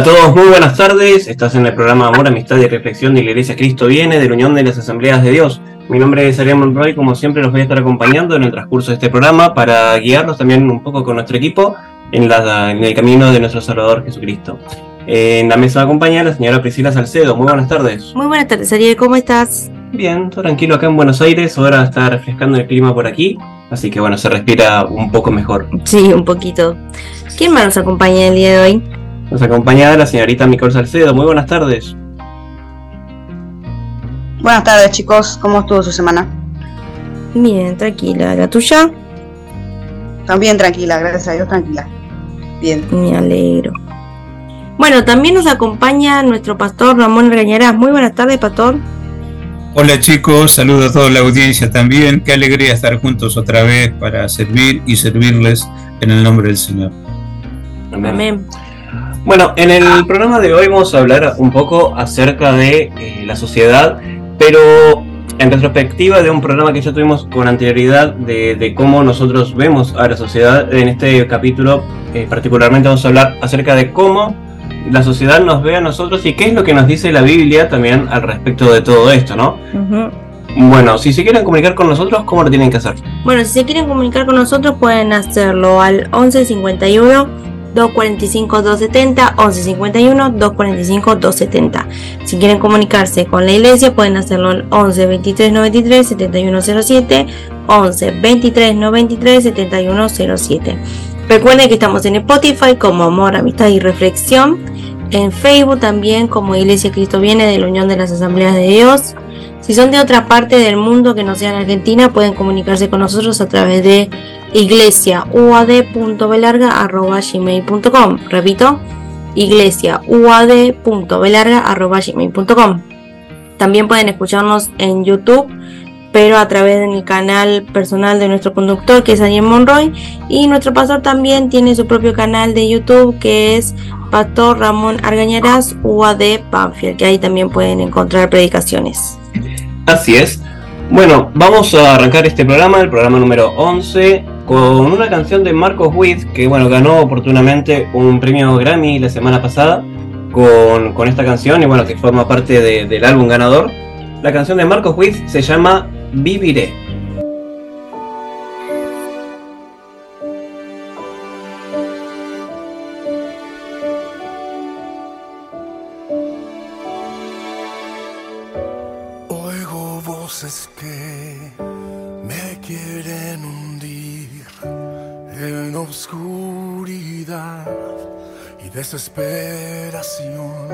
a todos, muy buenas tardes. Estás en el programa Amor, Amistad y Reflexión de la Iglesia Cristo Viene, de la Unión de las Asambleas de Dios. Mi nombre es Ariel Monroy, como siempre los voy a estar acompañando en el transcurso de este programa para guiarlos también un poco con nuestro equipo en, la, en el camino de nuestro Salvador Jesucristo. En la mesa acompaña la señora Priscila Salcedo. Muy buenas tardes. Muy buenas tardes, Ariel, ¿cómo estás? Bien, todo tranquilo acá en Buenos Aires. Ahora está refrescando el clima por aquí, así que bueno, se respira un poco mejor. Sí, un poquito. ¿Quién más nos acompaña el día de hoy? Nos acompaña la señorita Micol Salcedo. Muy buenas tardes. Buenas tardes, chicos. ¿Cómo estuvo su semana? Bien, tranquila. ¿La tuya? También tranquila, gracias a Dios, tranquila. Bien. Me alegro. Bueno, también nos acompaña nuestro pastor Ramón Reñarás. Muy buenas tardes, pastor. Hola chicos, saludo a toda la audiencia también. Qué alegría estar juntos otra vez para servir y servirles en el nombre del Señor. Amén. Bueno, en el programa de hoy vamos a hablar un poco acerca de eh, la sociedad, pero en retrospectiva de un programa que ya tuvimos con anterioridad de, cómo nosotros vemos a la sociedad. En este capítulo eh, particularmente vamos a hablar acerca de cómo la sociedad nos ve a nosotros y qué es lo que nos dice la Biblia también al respecto de todo esto, ¿no? Bueno, si se quieren comunicar con nosotros, ¿cómo lo tienen que hacer? Bueno, si se quieren comunicar con nosotros pueden hacerlo al 1151 245 270 1151 245 270 si quieren comunicarse con la iglesia pueden hacerlo en 11 23 93 7107 11 23 93 7107 recuerden que estamos en Spotify como Amor, Amistad y Reflexión en Facebook también como Iglesia Cristo Viene de la Unión de las Asambleas de Dios si son de otra parte del mundo que no sea en Argentina pueden comunicarse con nosotros a través de iglesiauad.belarga.gmail.com Repito, iglesiauad.belarga.gmail.com También pueden escucharnos en YouTube, pero a través del canal personal de nuestro conductor, que es Daniel Monroy. Y nuestro pastor también tiene su propio canal de YouTube, que es Pastor Ramón Argañarás, UAD Panfield, que ahí también pueden encontrar predicaciones. Así es. Bueno, vamos a arrancar este programa, el programa número 11 con una canción de Marcos Witt, que bueno, ganó oportunamente un premio Grammy la semana pasada con, esta canción y bueno, que forma parte del álbum ganador. La canción de Marcos Witt se llama Viviré. Desesperación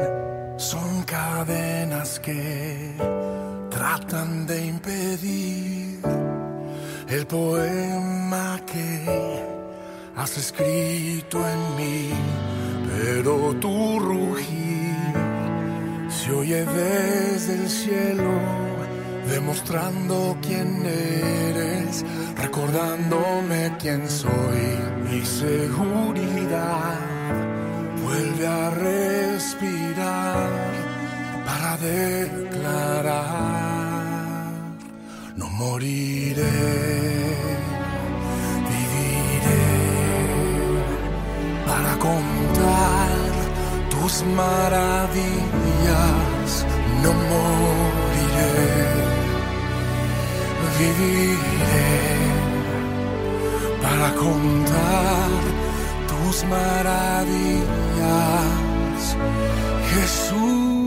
son cadenas que tratan de impedir el poema que has escrito en mí, pero tu rugir se oye desde el cielo demostrando quién eres, recordándome quién soy. Mi seguridad declarar, no moriré, viviré para contar tus maravillas, no moriré viviré para contar tus maravillas, Jesús.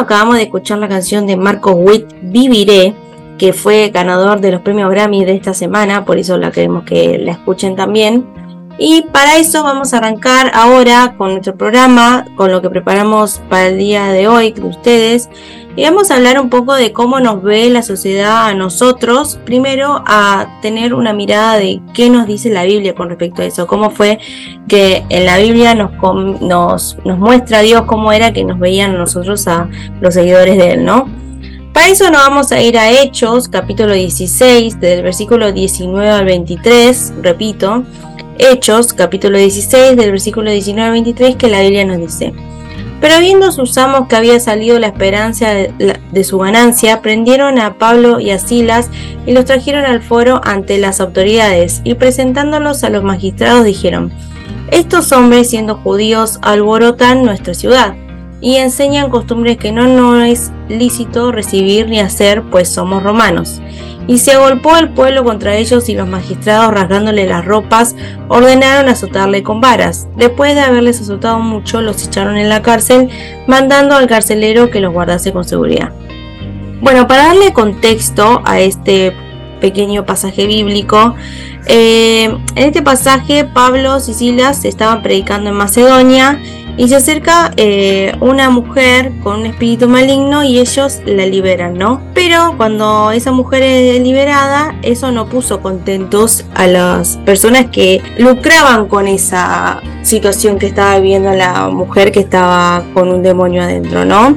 Acabamos de escuchar la canción de Marcos Witt, Viviré, que fue ganador de los premios Grammy de esta semana, por eso la queremos que la escuchen también. Y para eso vamos a arrancar ahora con nuestro programa, con lo que preparamos para el día de hoy de ustedes. Y vamos a hablar un poco de cómo nos ve la sociedad a nosotros. Primero, a tener una mirada de qué nos dice la Biblia con respecto a eso. Cómo fue que en la Biblia nos, muestra a Dios cómo era que nos veían nosotros a los seguidores de Él, ¿no? Para eso nos vamos a ir a Hechos, capítulo 16, del versículo 19 al 23, repito. Hechos, capítulo 16, del versículo 19 al 23, que la Biblia nos dice. Pero viendo sus amos que había salido la esperanza de, su ganancia, prendieron a Pablo y a Silas y los trajeron al foro ante las autoridades, y presentándolos a los magistrados dijeron, estos hombres, siendo judíos, alborotan nuestra ciudad y enseñan costumbres que no nos es lícito recibir ni hacer, pues somos romanos. Y se agolpó el pueblo contra ellos y los magistrados, rasgándole las ropas, ordenaron azotarle con varas. Después de haberles azotado mucho, los echaron en la cárcel, mandando al carcelero que los guardase con seguridad. Bueno, para darle contexto a este pequeño pasaje bíblico, eh, en este pasaje Pablo y Silas estaban predicando en Macedonia y se acerca eh, una mujer con un espíritu maligno y ellos la liberan, ¿no? Pero cuando esa mujer es liberada, eso no puso contentos a las personas que lucraban con esa situación que estaba viviendo la mujer que estaba con un demonio adentro, ¿no?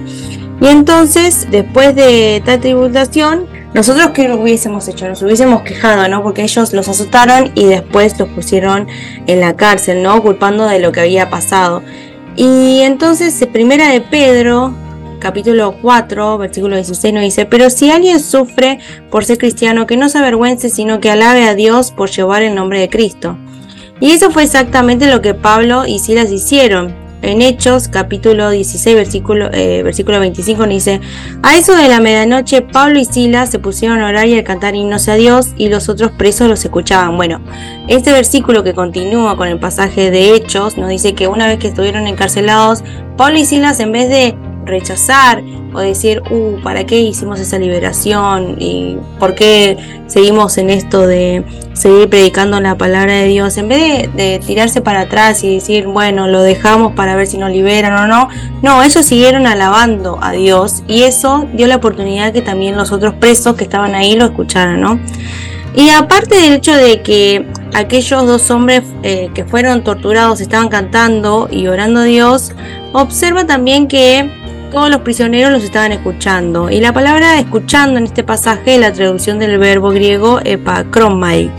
Y entonces, después de tal tribulación, nosotros qué hubiésemos hecho, nos hubiésemos quejado, ¿no? Porque ellos los azotaron y después los pusieron en la cárcel, ¿no? Culpando de lo que había pasado. Y entonces, primera de Pedro, capítulo 4, versículo 16 nos dice, pero si alguien sufre por ser cristiano, que no se avergüence, sino que alabe a Dios por llevar el nombre de Cristo. Y eso fue exactamente lo que Pablo y Silas hicieron. En Hechos, capítulo 16, versículo, eh, versículo 25, nos dice, a eso de la medianoche, Pablo y Silas se pusieron a orar y a cantar himnos a Dios y los otros presos los escuchaban. Bueno, este versículo que continúa con el pasaje de Hechos nos dice que una vez que estuvieron encarcelados, Pablo y Silas en vez de rechazar o decir, uh, ¿para qué hicimos esa liberación? ¿Y por qué seguimos en esto de seguir predicando la palabra de Dios? En vez de, tirarse para atrás y decir, bueno, lo dejamos para ver si nos liberan o no, no, ellos siguieron alabando a Dios y eso dio la oportunidad que también los otros presos que estaban ahí lo escucharan, ¿no? Y aparte del hecho de que aquellos dos hombres eh, que fueron torturados estaban cantando y orando a Dios, observa también que todos los prisioneros los estaban escuchando. Y la palabra escuchando en este pasaje es la traducción del verbo griego epakromai,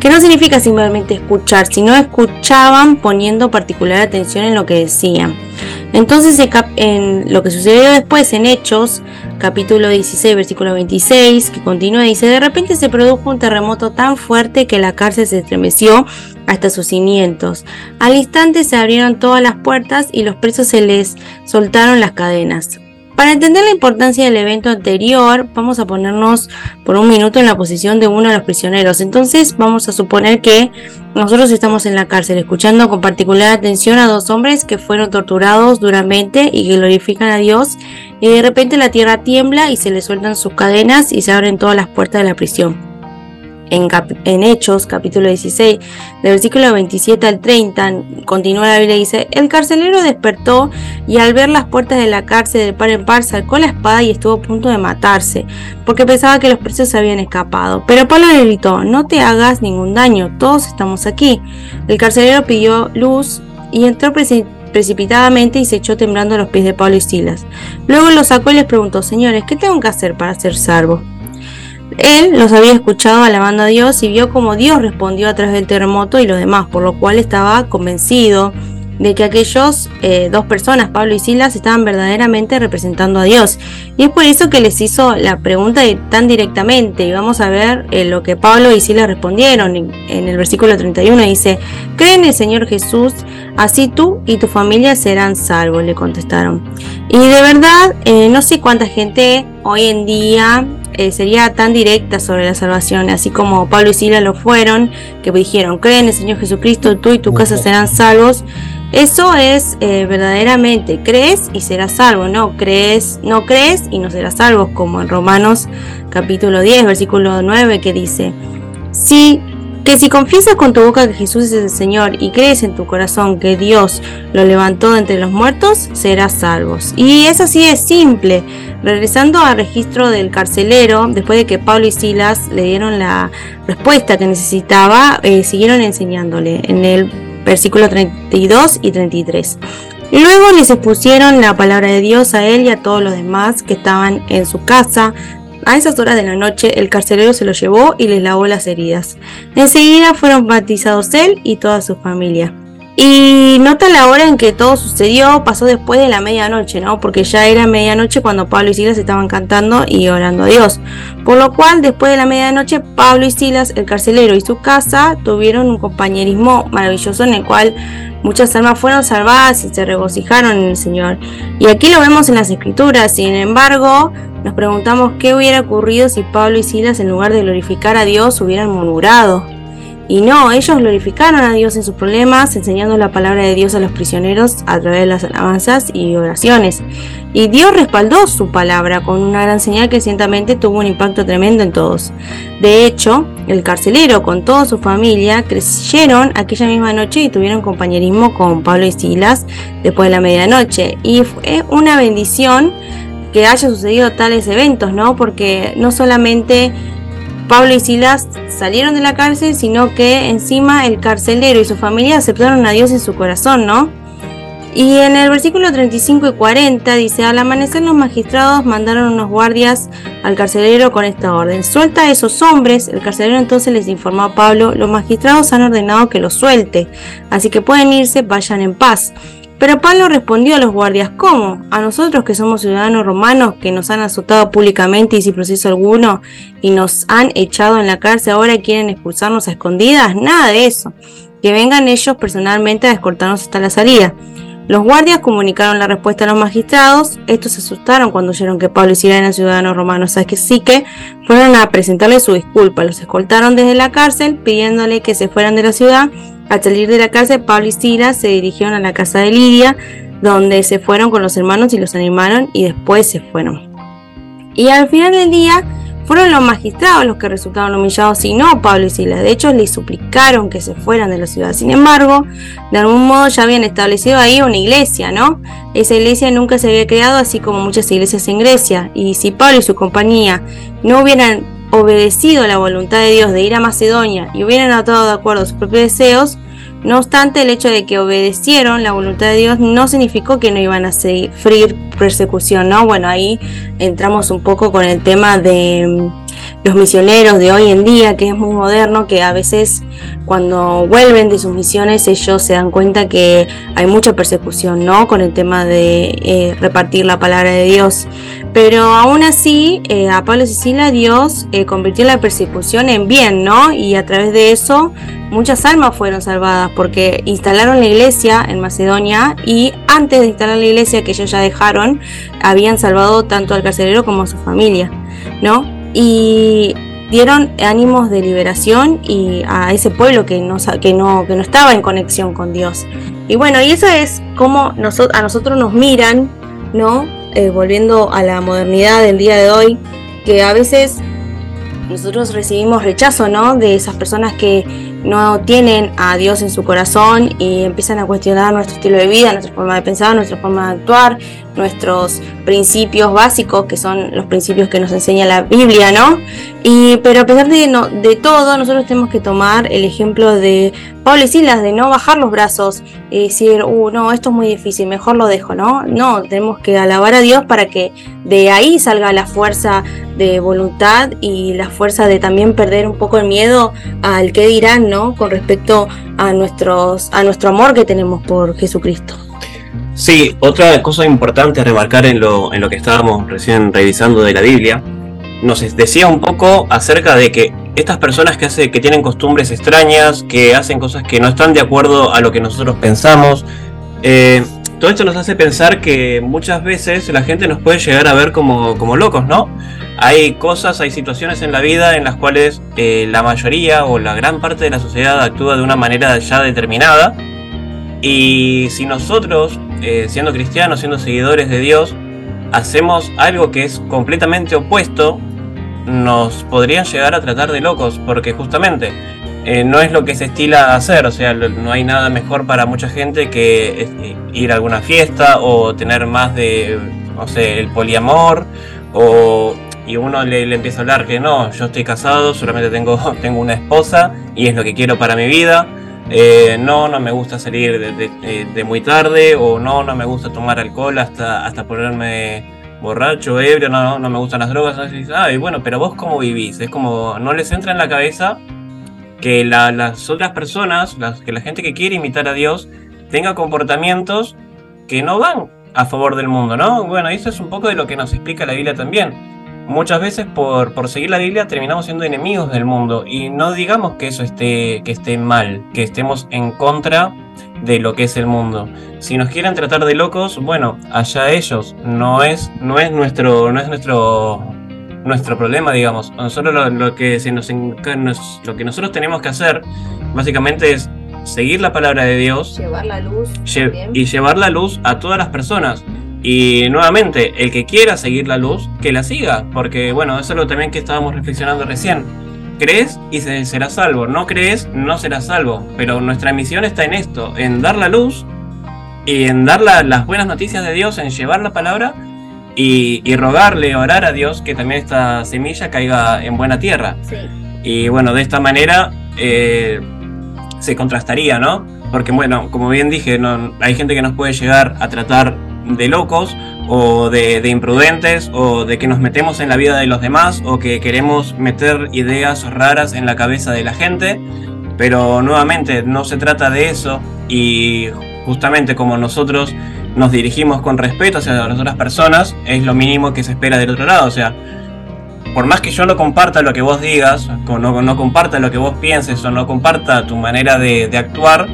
que no significa simplemente escuchar, sino escuchaban poniendo particular atención en lo que decían. Entonces, en lo que sucedió después en Hechos, capítulo 16, versículo 26, que continúa, dice, de repente se produjo un terremoto tan fuerte que la cárcel se estremeció hasta sus cimientos. Al instante se abrieron todas las puertas y los presos se les soltaron las cadenas. Para entender la importancia del evento anterior, vamos a ponernos por un minuto en la posición de uno de los prisioneros. Entonces vamos a suponer que nosotros estamos en la cárcel escuchando con particular atención a dos hombres que fueron torturados duramente y que glorifican a Dios y de repente la tierra tiembla y se les sueltan sus cadenas y se abren todas las puertas de la prisión. En, Hechos, capítulo 16, del versículo 27 al 30, continúa la Biblia y dice, el carcelero despertó y al ver las puertas de la cárcel de par en par sacó la espada y estuvo a punto de matarse, porque pensaba que los presos se habían escapado. Pero Pablo le gritó, no te hagas ningún daño, todos estamos aquí. El carcelero pidió luz y entró precipitadamente y se echó temblando a los pies de Pablo y Silas. Luego los sacó y les preguntó, señores, ¿qué tengo que hacer para ser salvo? Él los había escuchado alabando a Dios y vio cómo Dios respondió a través del terremoto y los demás, por lo cual estaba convencido de que aquellos eh, dos personas, Pablo y Silas, estaban verdaderamente representando a Dios. Y es por eso que les hizo la pregunta de- tan directamente. Y vamos a ver eh, lo que Pablo y Silas respondieron. En, el versículo 31 dice, cree en el Señor Jesús, así tú y tu familia serán salvos, le contestaron. Y de verdad, eh, no sé cuánta gente hoy en día eh, sería tan directa sobre la salvación, así como Pablo y Silas lo fueron, que dijeron, cree en el Señor Jesucristo, tú y tu casa serán salvos. Eso es eh, verdaderamente, crees y serás salvo, no crees, no crees y no serás salvo, como en Romanos capítulo 10, versículo 9, que dice, si que si confiesas con tu boca que Jesús es el Señor y crees en tu corazón que Dios lo levantó de entre los muertos, serás salvos. Y es así de simple. Regresando al registro del carcelero, después de que Pablo y Silas le dieron la respuesta que necesitaba, eh, siguieron enseñándole en el versículo 32 y 33. Luego les expusieron la palabra de Dios a él y a todos los demás que estaban en su casa. A esas horas de la noche el carcelero se los llevó y les lavó las heridas. Enseguida fueron bautizados él y toda su familia. Y nota la hora en que todo sucedió, pasó después de la medianoche, ¿no? Porque ya era medianoche cuando Pablo y Silas estaban cantando y orando a Dios. Por lo cual, después de la medianoche, Pablo y Silas, el carcelero y su casa tuvieron un compañerismo maravilloso en el cual muchas almas fueron salvadas y se regocijaron en el Señor. Y aquí lo vemos en las escrituras, sin embargo, nos preguntamos qué hubiera ocurrido si Pablo y Silas, en lugar de glorificar a Dios, hubieran murmurado. Y no, ellos glorificaron a Dios en sus problemas, enseñando la palabra de Dios a los prisioneros a través de las alabanzas y oraciones. Y Dios respaldó su palabra con una gran señal que ciertamente tuvo un impacto tremendo en todos. De hecho, el carcelero con toda su familia creyeron aquella misma noche y tuvieron compañerismo con Pablo y Silas después de la medianoche. Y fue una bendición que haya sucedido tales eventos, ¿no? Porque no solamente Pablo y Silas salieron de la cárcel, sino que encima el carcelero y su familia aceptaron a Dios en su corazón, ¿no? Y en el versículo 35 y 40 dice, al amanecer los magistrados mandaron unos guardias al carcelero con esta orden, suelta a esos hombres, el carcelero entonces les informó a Pablo, los magistrados han ordenado que los suelte, así que pueden irse, vayan en paz. Pero Pablo respondió a los guardias, ¿cómo? A nosotros que somos ciudadanos romanos, que nos han azotado públicamente y sin proceso alguno, y nos han echado en la cárcel, ahora quieren expulsarnos a escondidas, nada de eso. Que vengan ellos personalmente a escoltarnos hasta la salida. Los guardias comunicaron la respuesta a los magistrados. Estos se asustaron cuando oyeron que Pablo y Silas eran ciudadanos romanos, así que sí que fueron a presentarle su disculpa. Los escoltaron desde la cárcel pidiéndole que se fueran de la ciudad. Al salir de la cárcel, Pablo y Silas se dirigieron a la casa de Lidia, donde se fueron con los hermanos y los animaron y después se fueron. Y al final del día fueron los magistrados los que resultaron humillados y no Pablo y Silas. De hecho, les suplicaron que se fueran de la ciudad. Sin embargo, de algún modo ya habían establecido ahí una iglesia, ¿no? Esa iglesia nunca se había creado, así como muchas iglesias en Grecia. Y si Pablo y su compañía no hubieran obedecido la voluntad de Dios de ir a Macedonia y hubieran actuado de acuerdo a sus propios deseos, no obstante, el hecho de que obedecieron la voluntad de Dios no significó que no iban a sufrir persecución, ¿no? Bueno, ahí entramos un poco con el tema de mm, los misioneros de hoy en día, que es muy moderno, que a veces cuando vuelven de sus misiones ellos se dan cuenta que hay mucha persecución, ¿no? Con el tema de eh, repartir la palabra de Dios. Pero aún así, eh, a Pablo y Cecilia Dios eh, convirtió la persecución en bien, ¿no? Y a través de eso muchas almas fueron salvadas porque instalaron la iglesia en Macedonia y antes de instalar la iglesia que ellos ya dejaron, habían salvado tanto al carcelero como a su familia, ¿no? Y dieron ánimos de liberación y a ese pueblo que no, que no, que no estaba en conexión con Dios. Y bueno, y eso es como a nosotros nos miran, ¿no? Eh, volviendo a la modernidad del día de hoy, que a veces nosotros recibimos rechazo, ¿no? De esas personas que no tienen a Dios en su corazón y empiezan a cuestionar nuestro estilo de vida, nuestra forma de pensar, nuestra forma de actuar nuestros principios básicos, que son los principios que nos enseña la Biblia, ¿no? Y, pero a pesar de, no, de todo, nosotros tenemos que tomar el ejemplo de Pablo y Silas, de no bajar los brazos y decir, uh, no, esto es muy difícil, mejor lo dejo, ¿no? No, tenemos que alabar a Dios para que de ahí salga la fuerza de voluntad y la fuerza de también perder un poco el miedo al que dirán, ¿no? Con respecto a, nuestros, a nuestro amor que tenemos por Jesucristo. Sí, otra cosa importante a remarcar en lo, en lo que estábamos recién revisando de la Biblia, nos decía un poco acerca de que estas personas que, hace, que tienen costumbres extrañas, que hacen cosas que no están de acuerdo a lo que nosotros pensamos, eh, todo esto nos hace pensar que muchas veces la gente nos puede llegar a ver como, como locos, ¿no? Hay cosas, hay situaciones en la vida en las cuales eh, la mayoría o la gran parte de la sociedad actúa de una manera ya determinada. Y si nosotros, eh, siendo cristianos, siendo seguidores de Dios, hacemos algo que es completamente opuesto, nos podrían llegar a tratar de locos, porque justamente eh, no es lo que se estila hacer, o sea, no hay nada mejor para mucha gente que eh, ir a alguna fiesta o tener más de, no sé, el poliamor, o, y uno le, le empieza a hablar que no, yo estoy casado, solamente tengo, tengo una esposa y es lo que quiero para mi vida. Eh, no, no me gusta salir de, de- muy tarde, o no, no me gusta tomar alcohol hasta, hasta ponerme borracho, ebrio, no, no, me gustan las drogas. dices, Ay, bueno, pero vos cómo vivís, es como, no les entra en la cabeza que la- las otras personas, las, que la gente que quiere imitar a Dios, tenga comportamientos que no van a favor del mundo, ¿no? Bueno, eso es un poco de lo que nos explica la Biblia también. Muchas veces por, por seguir la Biblia terminamos siendo enemigos del mundo y no digamos que eso esté, que esté mal, que estemos en contra de lo que es el mundo. Si nos quieren tratar de locos, bueno, allá ellos, no es, no es nuestro, no es nuestro, nuestro problema, digamos. Nosotros lo, lo que se nos, lo que nosotros tenemos que hacer, básicamente es seguir la palabra de Dios Llevar la luz. lle- y llevar la luz a todas las personas. Y nuevamente, el que quiera seguir la luz, que la siga, porque bueno, eso es lo también que estábamos reflexionando recién. Crees y se, serás salvo, no crees, no serás salvo. Pero nuestra misión está en esto, en dar la luz y en dar la- las buenas noticias de Dios, en llevar la palabra y, y rogarle, orar a Dios que también esta semilla caiga en buena tierra. Sí. Y bueno, de esta manera eh, se contrastaría, ¿no? Porque bueno, como bien dije, no, hay gente que nos puede llegar a tratar de locos o de, de imprudentes o de que nos metemos en la vida de los demás o que queremos meter ideas raras en la cabeza de la gente. Pero nuevamente no se trata de eso y justamente como nosotros nos dirigimos con respeto hacia las otras personas, es lo mínimo que se espera del otro lado. O sea, por más que yo no comparta lo que vos digas, no, no comparta lo que vos pienses o no comparta tu manera de actuar,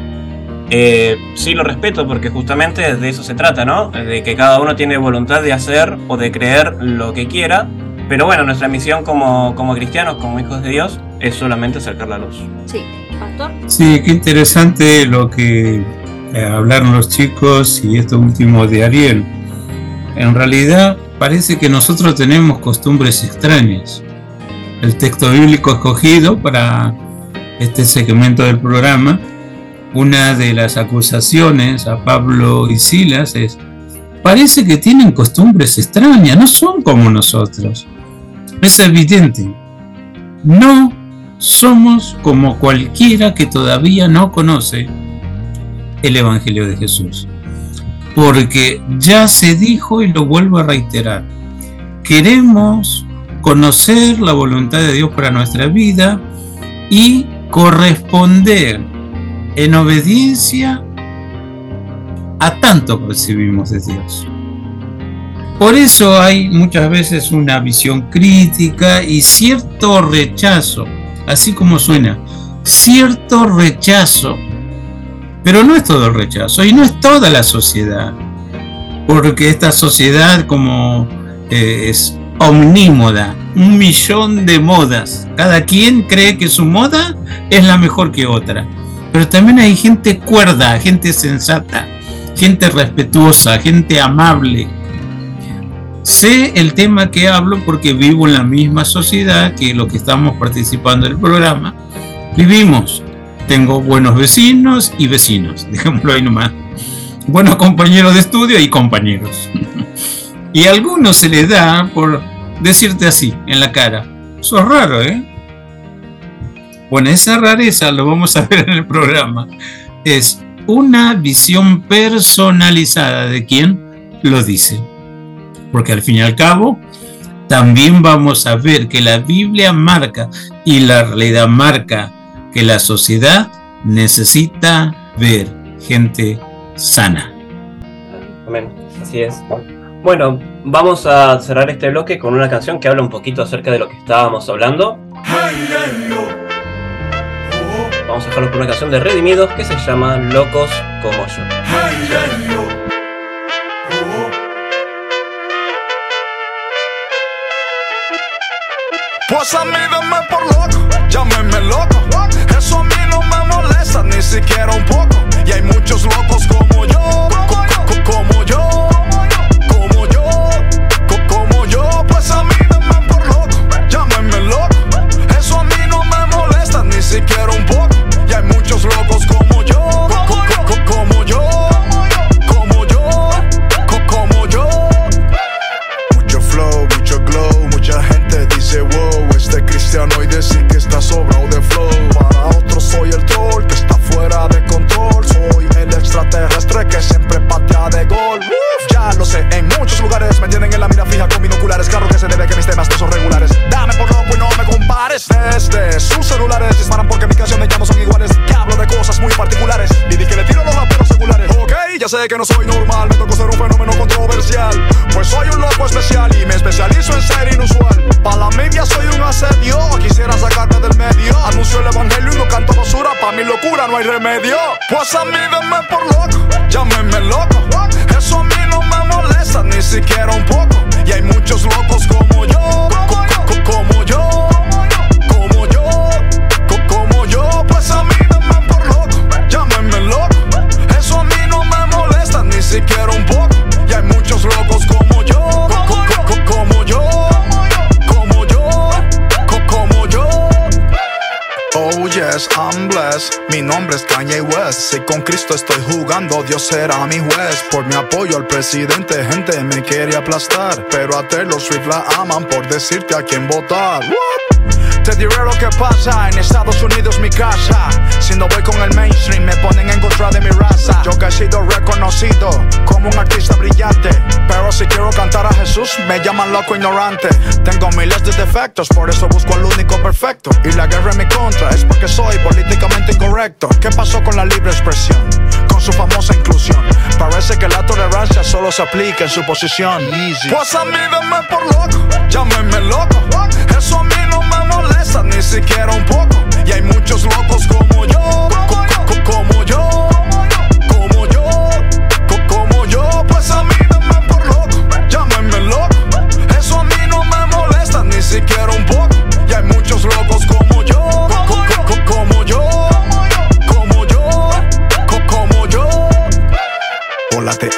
eh, sí lo respeto porque justamente de eso se trata, ¿no? De que cada uno tiene voluntad de hacer o de creer lo que quiera. Pero bueno, nuestra misión como, como cristianos, como hijos de Dios, es solamente acercar la luz. Sí. Pastor. Sí, qué interesante lo que eh, hablaron los chicos y esto último de Ariel. En realidad parece que nosotros tenemos costumbres extrañas. El texto bíblico escogido para este segmento del programa, una de las acusaciones a Pablo y Silas es, parece que tienen costumbres extrañas, no son como nosotros. Es evidente, no somos como cualquiera que todavía no conoce el Evangelio de Jesús. Porque ya se dijo y lo vuelvo a reiterar, queremos conocer la voluntad de Dios para nuestra vida y corresponder en obediencia a tanto que recibimos de Dios. Por eso hay muchas veces una visión crítica y cierto rechazo, así como suena, cierto rechazo. Pero no es todo el rechazo y no es toda la sociedad, porque esta sociedad como eh, es omnímoda, un millón de modas. Cada quien cree que su moda es la mejor que otra. Pero también hay gente cuerda, gente sensata, gente respetuosa, gente amable. Sé el tema que hablo porque vivo en la misma sociedad que los que estamos participando del programa. Vivimos. Tengo buenos vecinos y vecinos, dejémoslo ahí nomás. buenos compañeros de estudio y compañeros. Y a algunos se les da por decirte así, en la cara. Eso es raro, ¿eh? Bueno, esa rareza lo vamos a ver en el programa. Es una visión personalizada de quien lo dice. Porque al fin y al cabo, también vamos a ver que la Biblia marca y la realidad marca que la sociedad necesita ver gente sana. Amén. Así es. Bueno, vamos a cerrar este bloque con una canción que habla un poquito acerca de lo que estábamos hablando. Vamos a dejarlo con una canción de Redimidos que se llama Locos como yo. Pues a mí dame por loco, llámeme loco. Eso a mí no me molesta ni siquiera un poco. Y hay muchos locos como yo, Si con Cristo estoy jugando, Dios será mi juez. Por mi apoyo al presidente, gente me quiere aplastar. Pero a Taylor Swift la aman por decirte a quién votar. Te diré lo que pasa, en Estados Unidos mi casa. Si no voy con el mainstream, me ponen en contra de mi raza. Yo que he sido reconocido como un artista brillante. Pero si quiero cantar a Jesús, me llaman loco ignorante. Tengo miles de defectos, por eso busco al único perfecto. Y la guerra en mi contra es porque soy políticamente incorrecto. ¿Qué pasó con la libre expresión? Con su famosa inclusión. Parece que la tolerancia solo se aplica en su posición. Pues a mí denme por loco, llámenme loco. Eso a mí no me molesta ni siquiera un poco. Y hay muchos locos como yo,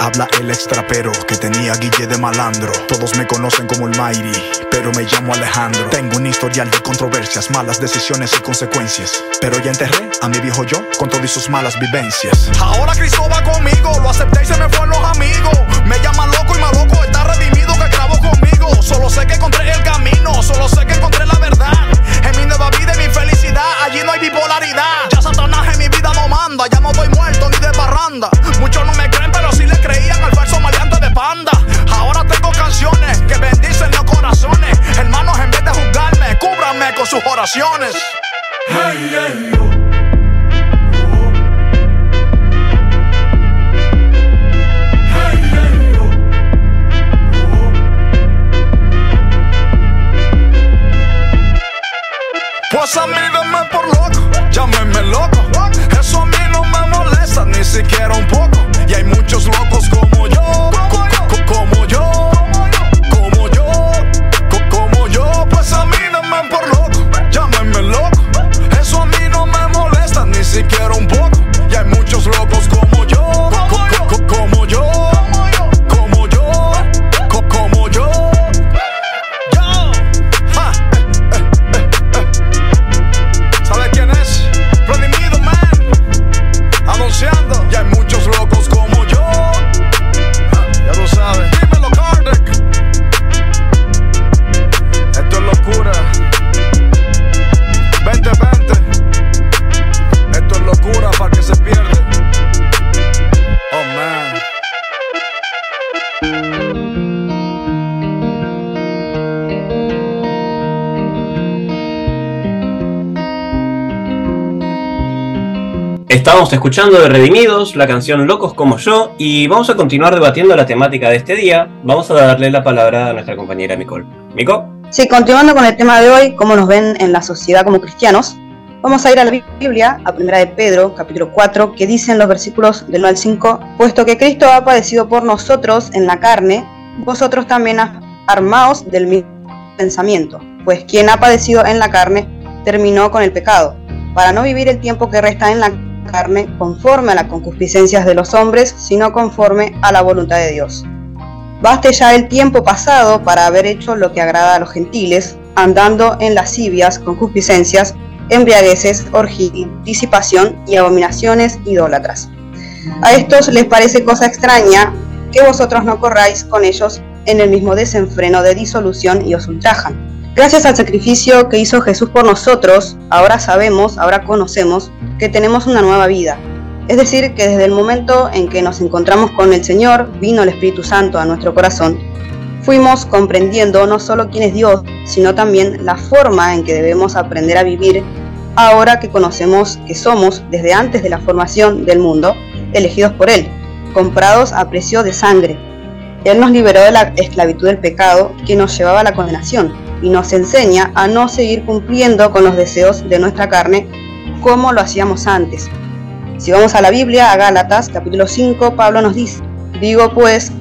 habla el extrapero que tenía Guille de malandro. Todos me conocen como el Mighty, pero me llamo Alejandro. Tengo un historial de controversias, malas decisiones y consecuencias. Pero ya enterré a mi viejo yo con todas sus malas vivencias. Ahora Cristo va conmigo, lo acepté y se me fueron los amigos. Me llaman loco y maloco, está redimido que grabó conmigo. Solo sé que encontré el camino, solo sé que encontré la verdad. En mi nueva vida y mi felicidad, allí no hay bipolaridad. Ya Satanás en mi vida no manda, ya no estoy muerto ni de parranda. Muchos no me creen, pero sí le creían al falso maleante de panda. Ahora tengo canciones que bendicen los corazones. Hermanos, en vez de juzgarme, cúbranme con sus oraciones. Pues a mí denme por loco, llámenme loco. Eso a mí no me molesta ni siquiera un poco. Y hay muchos locos como yo, co- co- como yo, como yo, co- como yo. Pues a mí denme por loco, llámenme loco. Eso a mí no me molesta ni siquiera un poco. Estamos escuchando de Redimidos la canción Locos como yo y vamos a continuar debatiendo la temática de este día. Vamos a darle la palabra a nuestra compañera Nicole. ¿Mico? Sí, continuando con el tema de hoy, cómo nos ven en la sociedad como cristianos, vamos a ir a la Biblia, a Primera de Pedro, capítulo 4, que dice en los versículos del 1 al 5, puesto que Cristo ha padecido por nosotros en la carne, vosotros también armaos del mismo pensamiento, pues quien ha padecido en la carne terminó con el pecado, para no vivir el tiempo que resta en la carne conforme a las concupiscencias de los hombres, sino conforme a la voluntad de Dios. Baste ya el tiempo pasado para haber hecho lo que agrada a los gentiles, andando en lascivias, concupiscencias, embriagueces, orgías, disipación y abominaciones idólatras. A estos les parece cosa extraña que vosotros no corráis con ellos en el mismo desenfreno de disolución y os ultrajan. Gracias al sacrificio que hizo Jesús por nosotros, ahora sabemos, ahora conocemos que tenemos una nueva vida. Es decir, que desde el momento en que nos encontramos con el Señor, vino el Espíritu Santo a nuestro corazón, fuimos comprendiendo no solo quién es Dios, sino también la forma en que debemos aprender a vivir ahora que conocemos que somos, desde antes de la formación del mundo, elegidos por Él, comprados a precio de sangre. Él nos liberó de la esclavitud del pecado que nos llevaba a la condenación y nos enseña a no seguir cumpliendo con los deseos de nuestra carne como lo hacíamos antes. Si vamos a la Biblia, a Gálatas capítulo 5, Pablo nos dice, digo pues,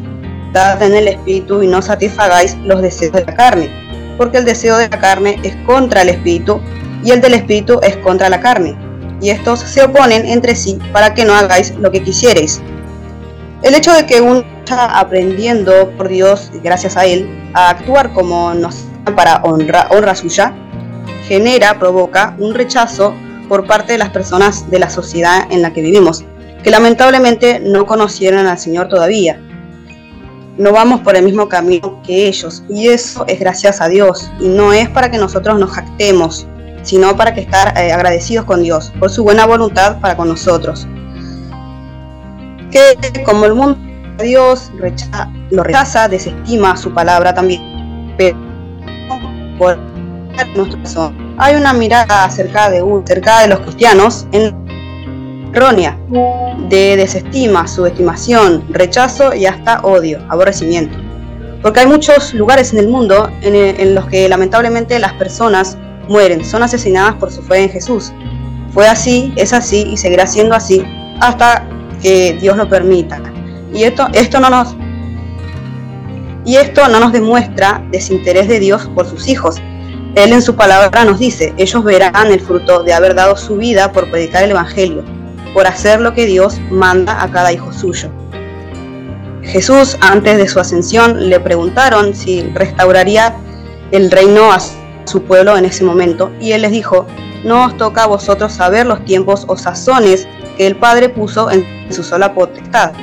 dad en el espíritu y no satisfagáis los deseos de la carne, porque el deseo de la carne es contra el espíritu y el del espíritu es contra la carne, y estos se oponen entre sí para que no hagáis lo que quisierais. El hecho de que uno está aprendiendo por Dios, gracias a Él, a actuar como nos para honra, suya, genera, provoca un rechazo por parte de las personas de la sociedad en la que vivimos, que lamentablemente no conocieron al Señor todavía. No vamos por el mismo camino que ellos, y eso es gracias a Dios, y no es para que nosotros nos jactemos, sino para que estar eh, agradecidos con Dios por su buena voluntad para con nosotros. Que como el mundo Dios lo rechaza, desestima su palabra también, pero por nuestro hay una mirada acerca de, acerca de los cristianos en errónea, de desestima, subestimación, rechazo y hasta odio, aborrecimiento. Porque hay muchos lugares en el mundo en, los que lamentablemente las personas mueren, son asesinadas por su fe en Jesús. Fue así, es así y seguirá siendo así hasta que Dios lo permita. Y esto, esto no nos y esto no nos demuestra desinterés de Dios por sus hijos, él en su palabra nos dice, ellos verán el fruto de haber dado su vida por predicar el Evangelio, por hacer lo que Dios manda a cada hijo suyo. Jesús, antes de su ascensión, le preguntaron si restauraría el reino a su pueblo en ese momento, y él les dijo, no os toca a vosotros saber los tiempos o sazones que el Padre puso en su sola potestad,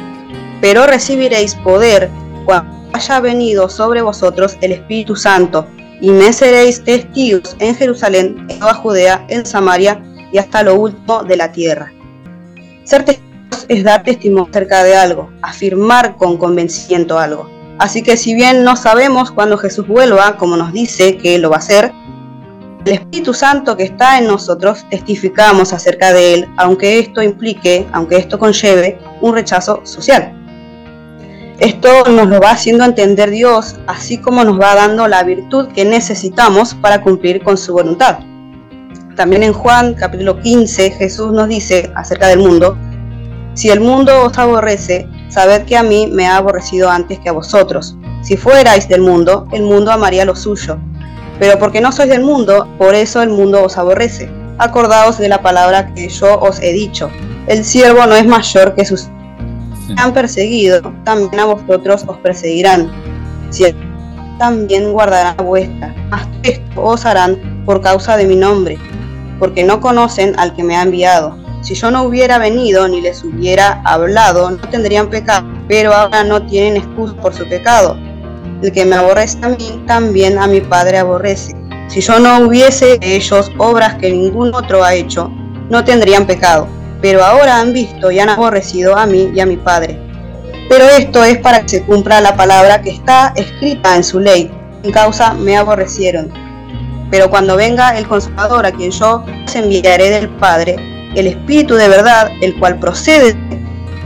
pero recibiréis poder cuando haya venido sobre vosotros el Espíritu Santo, y me seréis testigos en Jerusalén, en toda Judea, en Samaria y hasta lo último de la tierra. Ser testigos es dar testimonio acerca de algo, afirmar con convencimiento algo. Así que si bien no sabemos cuándo Jesús vuelva, como nos dice que lo va a hacer, el Espíritu Santo que está en nosotros testificamos acerca de Él, aunque esto implique, aunque esto conlleve un rechazo social. Esto nos lo va haciendo entender Dios, así como nos va dando la virtud que necesitamos para cumplir con su voluntad. También en Juan capítulo 15 Jesús nos dice acerca del mundo, si el mundo os aborrece, sabed que a mí me ha aborrecido antes que a vosotros. Si fuerais del mundo, el mundo amaría lo suyo. Pero porque no sois del mundo, por eso el mundo os aborrece. Acordaos de la palabra que yo os he dicho. El siervo no es mayor que sus han perseguido, también a vosotros os perseguirán. Si también guardarán vuestra, mas esto os harán por causa de mi nombre, porque no conocen al que me ha enviado. Si yo no hubiera venido ni les hubiera hablado, no tendrían pecado, pero ahora no tienen excusa por su pecado. El que me aborrece a mí, también a mi Padre aborrece. Si yo no hubiese ellos obras que ningún otro ha hecho, no tendrían pecado pero ahora han visto y han aborrecido a mí y a mi Padre. Pero esto es para que se cumpla la palabra que está escrita en su ley. En causa me aborrecieron. Pero cuando venga el Consolador a quien yo os enviaré del Padre, el Espíritu de verdad, el cual procede,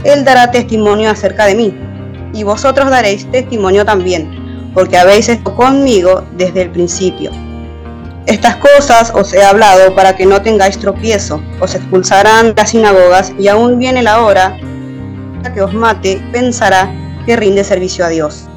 Él dará testimonio acerca de mí, y vosotros daréis testimonio también, porque habéis estado conmigo desde el principio. Estas cosas os he hablado para que no tengáis tropiezo, os expulsarán las sinagogas, y aún viene la hora que os mate, pensará que rinde servicio a Dios.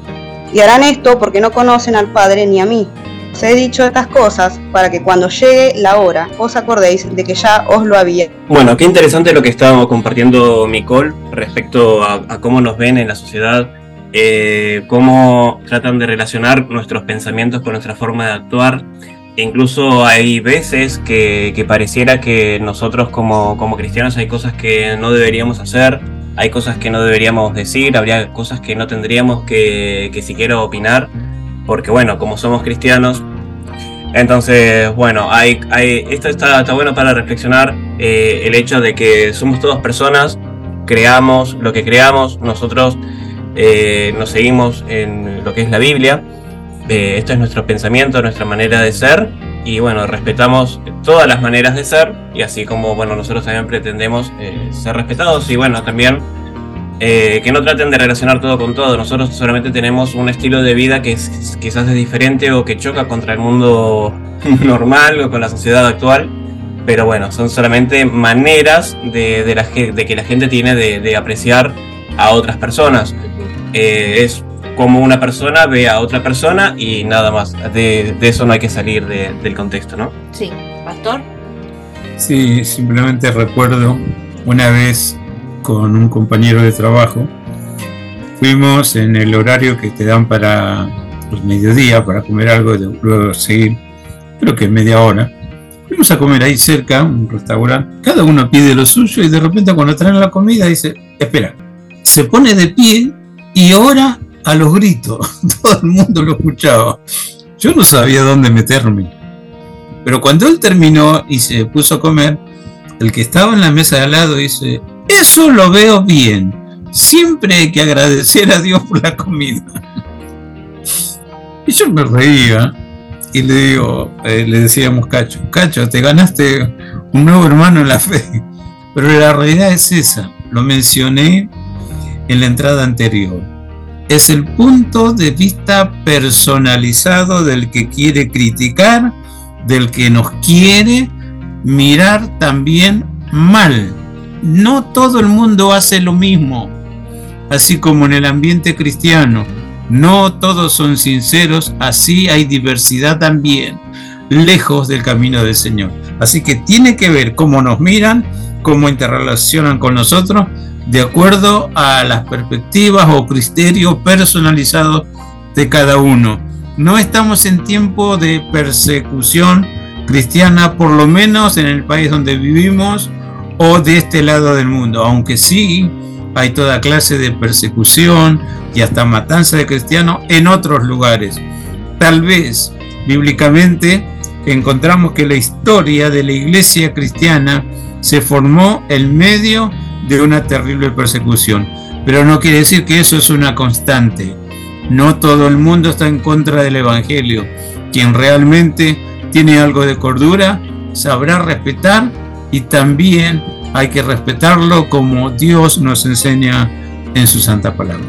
Y harán esto porque no conocen al Padre ni a mí. Os he dicho estas cosas para que cuando llegue la hora os acordéis de que ya os lo había. Bueno, qué interesante lo que estábamos compartiendo Nicole respecto a, cómo nos ven en la sociedad, eh, cómo tratan de relacionar nuestros pensamientos con nuestra forma de actuar. Incluso hay veces que, pareciera que nosotros como, como cristianos hay cosas que no deberíamos hacer, hay cosas que no deberíamos decir, habría cosas que no tendríamos que, que siquiera opinar porque bueno, como somos cristianos, entonces, bueno, hay, hay, esto está, está bueno para reflexionar eh, el hecho de que somos todas personas, creamos lo que creamos, nosotros eh, nos seguimos en lo que es la Biblia, eh, esto es nuestro pensamiento, nuestra manera de ser, y bueno, respetamos todas las maneras de ser, y así como, bueno, nosotros también pretendemos ser respetados, y bueno, también eh, que no traten de relacionar todo con todo. Nosotros solamente tenemos un estilo de vida que quizás es diferente o que choca contra el mundo normal o con la sociedad actual. Pero bueno, son solamente maneras de, que la gente tiene de, apreciar a otras personas. Eh, es como una persona ve a otra persona y nada más. De, eso no hay que salir del contexto, ¿no? Sí, Pastor. Sí, simplemente recuerdo una vez con un compañero de trabajo. Fuimos en el horario que te dan para los mediodía, para comer algo y luego seguir, creo que media hora. Fuimos a comer ahí cerca, un restaurante. Cada uno pide lo suyo y de repente cuando traen la comida dice, espera, se pone de pie y ora a los gritos. Todo el mundo lo escuchaba. Yo no sabía dónde meterme. Pero cuando él terminó y se puso a comer, el que estaba en la mesa de al lado dice, eso lo veo bien. Siempre hay que agradecer a Dios por la comida. Y yo me reía y le digo, eh, le decíamos Cacho, Cacho, te ganaste un nuevo hermano en la fe. Pero la realidad es esa, lo mencioné en la entrada anterior. Es el punto de vista personalizado del que quiere criticar, del que nos quiere mirar también mal no todo el mundo hace lo mismo, así como en el ambiente cristiano. No todos son sinceros, así hay diversidad también, lejos del camino del Señor. Así que tiene que ver cómo nos miran, cómo interrelacionan con nosotros, de acuerdo a las perspectivas o criterios personalizados de cada uno. No estamos en tiempo de persecución cristiana, por lo menos en el país donde vivimos, o de este lado del mundo, aunque sí hay toda clase de persecución y hasta matanza de cristianos en otros lugares. Tal vez, bíblicamente, encontramos que la historia de la iglesia cristiana se formó en medio de una terrible persecución, pero no quiere decir que eso es una constante. No todo el mundo está en contra del Evangelio. Quien realmente tiene algo de cordura sabrá respetar y también hay que respetarlo como Dios nos enseña en su santa palabra.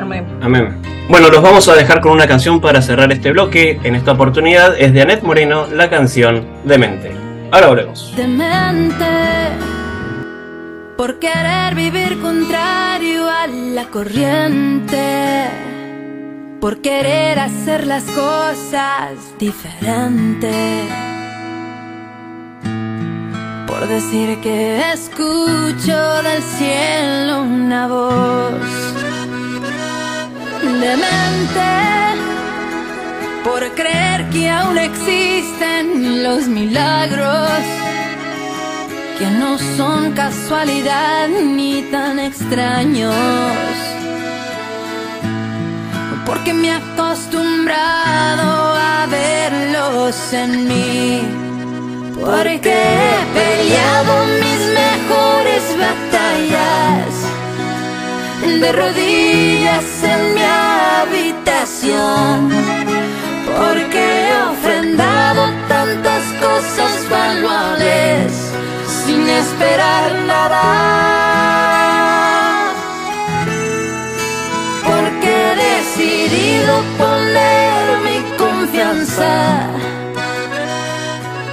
Amén. Amén. Bueno, los vamos a dejar con una canción para cerrar este bloque. En esta oportunidad es de Anet Moreno, la canción Demente. Ahora volvemos. Demente, por querer vivir contrario a la corriente, por querer hacer las cosas diferentes por decir que escucho del cielo una voz demente, por creer que aún existen los milagros, que no son casualidad ni tan extraños, porque me he acostumbrado a verlos en mí. Porque he peleado mis mejores batallas. De rodillas en mi habitación. Porque he ofrendado tantas cosas valuables sin esperar nada. Porque he decidido poner mi confianza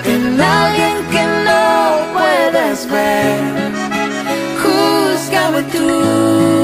en alguien que no puedes ver. Júzgame tú.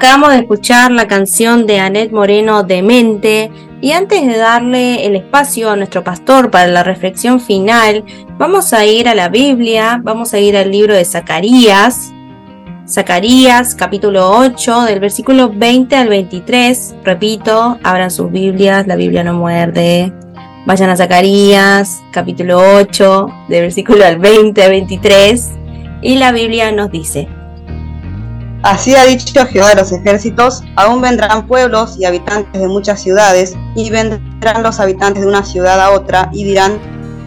Acabamos de escuchar la canción de Anet Moreno Demente. Y antes de darle el espacio a nuestro pastor para la reflexión final, vamos a ir a la Biblia, vamos a ir al libro de Zacarías, Zacarías capítulo 8 del versículo 20 al 23, repito, abran sus Biblias, la Biblia no muerde. Vayan a Zacarías capítulo 8 del versículo al 20 al 23 y la Biblia nos dice, Así ha dicho Jehová de los ejércitos, aún vendrán pueblos y habitantes de muchas ciudades, y vendrán los habitantes de una ciudad a otra, y dirán,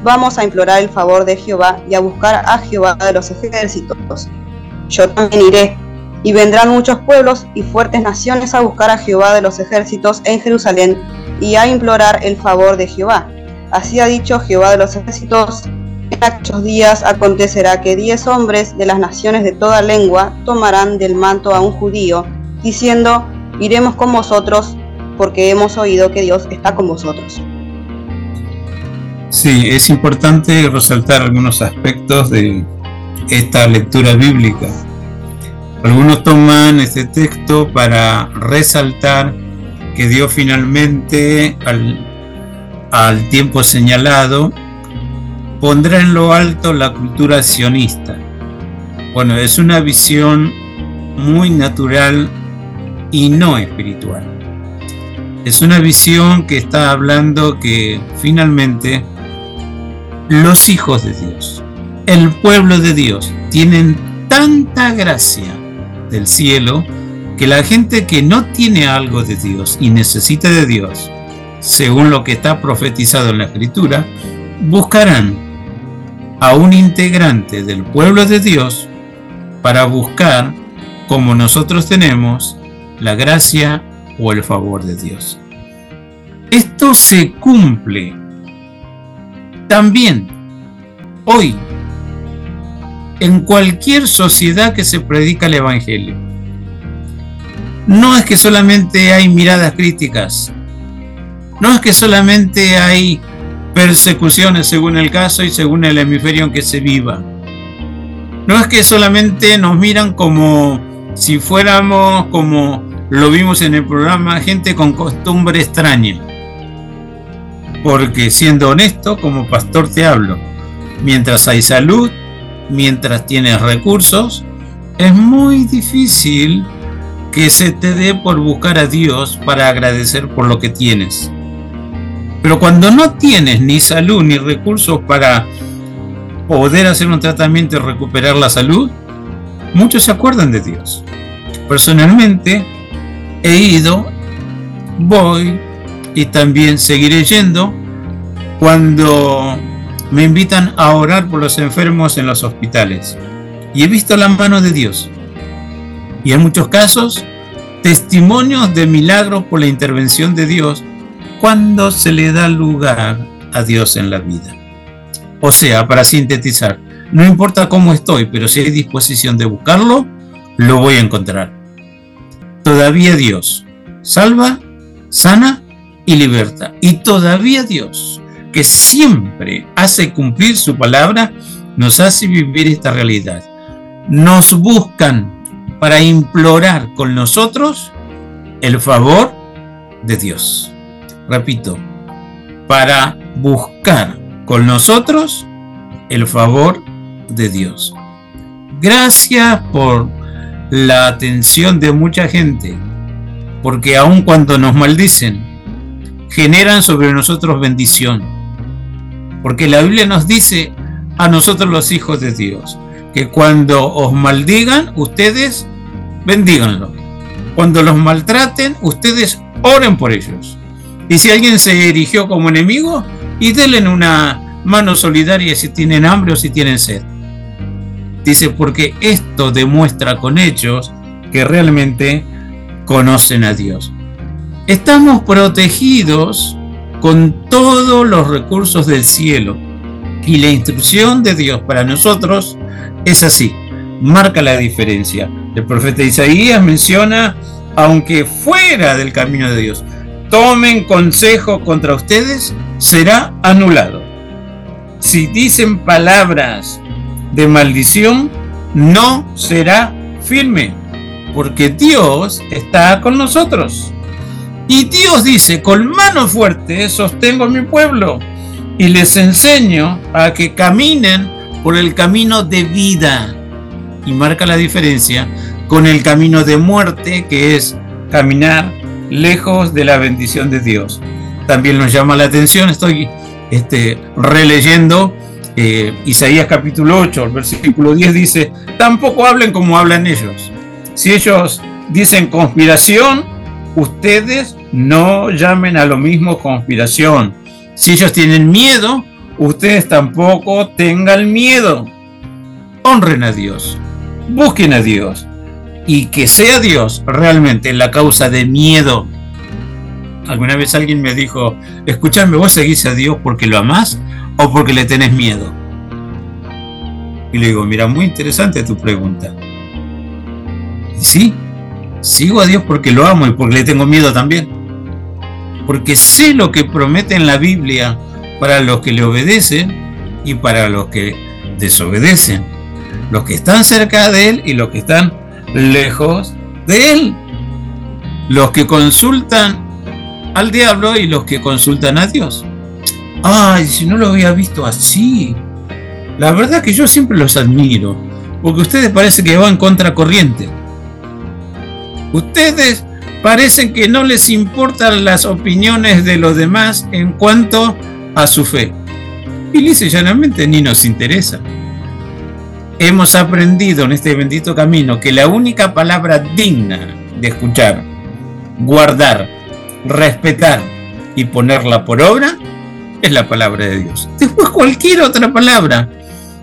vamos a implorar el favor de Jehová y a buscar a Jehová de los ejércitos. Yo también iré, y vendrán muchos pueblos y fuertes naciones a buscar a Jehová de los ejércitos en Jerusalén, y a implorar el favor de Jehová. Así ha dicho Jehová de los ejércitos, aquellos días acontecerá que diez hombres de las naciones de toda lengua tomarán del manto a un judío, diciendo, iremos con vosotros, porque hemos oído que Dios está con vosotros. Sí, es importante resaltar algunos aspectos de esta lectura bíblica. Algunos toman este texto para resaltar que Dios finalmente, al, al tiempo señalado, pondrá en lo alto la cultura sionista. Bueno, es una visión muy natural y no espiritual. Es una visión que está hablando que finalmente los hijos de Dios, el pueblo de Dios tienen tanta gracia del cielo que la gente que no tiene algo de Dios y necesita de Dios, según lo que está profetizado en la escritura, buscarán a un integrante del pueblo de Dios para buscar, como nosotros tenemos, la gracia o el favor de Dios. Esto se cumple también hoy en cualquier sociedad que se predica el Evangelio. No es que solamente hay miradas críticas, no es que solamente hay persecuciones según el caso y según el hemisferio en que se viva. No es que solamente nos miran como si fuéramos, como lo vimos en el programa, gente con costumbre extraña. Porque siendo honesto, como pastor te hablo, mientras hay salud, mientras tienes recursos, es muy difícil que se te dé por buscar a Dios para agradecer por lo que tienes. Pero cuando no tienes ni salud ni recursos para poder hacer un tratamiento y recuperar la salud, muchos se acuerdan de Dios. Personalmente he ido, voy y también seguiré yendo cuando me invitan a orar por los enfermos en los hospitales. Y he visto la mano de Dios. Y en muchos casos, testimonios de milagros por la intervención de Dios cuando se le da lugar a Dios en la vida. O sea, para sintetizar, no importa cómo estoy, pero si hay disposición de buscarlo, lo voy a encontrar. Todavía Dios salva, sana y liberta. Y todavía Dios, que siempre hace cumplir su palabra, nos hace vivir esta realidad. Nos buscan para implorar con nosotros el favor de Dios repito, para buscar con nosotros el favor de Dios. Gracias por la atención de mucha gente, porque aun cuando nos maldicen, generan sobre nosotros bendición. Porque la Biblia nos dice a nosotros los hijos de Dios, que cuando os maldigan, ustedes bendíganlo. Cuando los maltraten, ustedes oren por ellos. Y si alguien se erigió como enemigo, y denle una mano solidaria si tienen hambre o si tienen sed. Dice, porque esto demuestra con hechos que realmente conocen a Dios. Estamos protegidos con todos los recursos del cielo y la instrucción de Dios para nosotros es así, marca la diferencia. El profeta Isaías menciona, aunque fuera del camino de Dios, tomen consejo contra ustedes, será anulado. Si dicen palabras de maldición, no será firme, porque Dios está con nosotros. Y Dios dice, con mano fuerte sostengo a mi pueblo y les enseño a que caminen por el camino de vida. Y marca la diferencia con el camino de muerte, que es caminar lejos de la bendición de Dios. También nos llama la atención, estoy este, releyendo eh, Isaías capítulo 8, el versículo 10 dice, tampoco hablen como hablan ellos. Si ellos dicen conspiración, ustedes no llamen a lo mismo conspiración. Si ellos tienen miedo, ustedes tampoco tengan miedo. Honren a Dios, busquen a Dios, y que sea Dios realmente la causa de miedo. Alguna vez alguien me dijo, escúchame, vos seguís a Dios porque lo amás o porque le tenés miedo. Y le digo, mira, muy interesante tu pregunta. Y sí, sigo a Dios porque lo amo y porque le tengo miedo también. Porque sé lo que promete en la Biblia para los que le obedecen y para los que desobedecen. Los que están cerca de Él y los que están lejos de Él. Los que consultan al diablo y los que consultan a Dios. Ay, si no lo había visto así. La verdad que yo siempre los admiro, porque ustedes parece que van contra corriente. Ustedes parecen que no les importan las opiniones de los demás en cuanto a su fe. Y lisa llanamente ni nos interesa. Hemos aprendido en este bendito camino que la única palabra digna de escuchar, guardar, respetar y ponerla por obra es la palabra de Dios. Después cualquier otra palabra,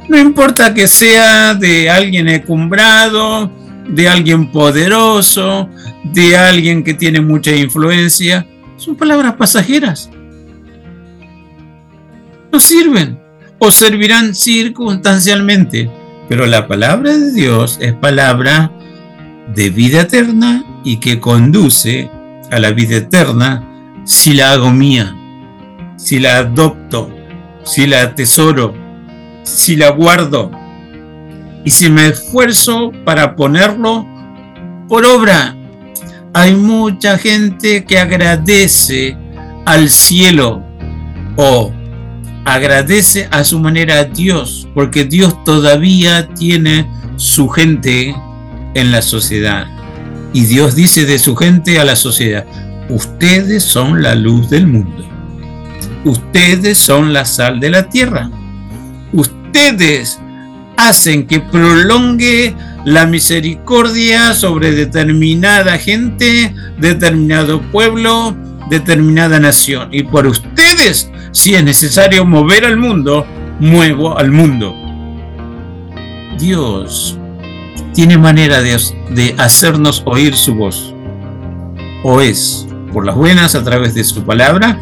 no importa que sea de alguien ecumbrado, de alguien poderoso, de alguien que tiene mucha influencia, son palabras pasajeras. No sirven o servirán circunstancialmente, pero la palabra de Dios es palabra de vida eterna y que conduce a la vida eterna si la hago mía, si la adopto, si la atesoro, si la guardo y si me esfuerzo para ponerlo por obra. Hay mucha gente que agradece al cielo o agradece a su manera a Dios, porque Dios todavía tiene su gente en la sociedad. Y Dios dice de su gente a la sociedad, ustedes son la luz del mundo. Ustedes son la sal de la tierra. Ustedes hacen que prolongue la misericordia sobre determinada gente, determinado pueblo, determinada nación. Y por ustedes, si es necesario mover al mundo, muevo al mundo. Dios tiene manera de, de hacernos oír su voz. O es por las buenas a través de su palabra,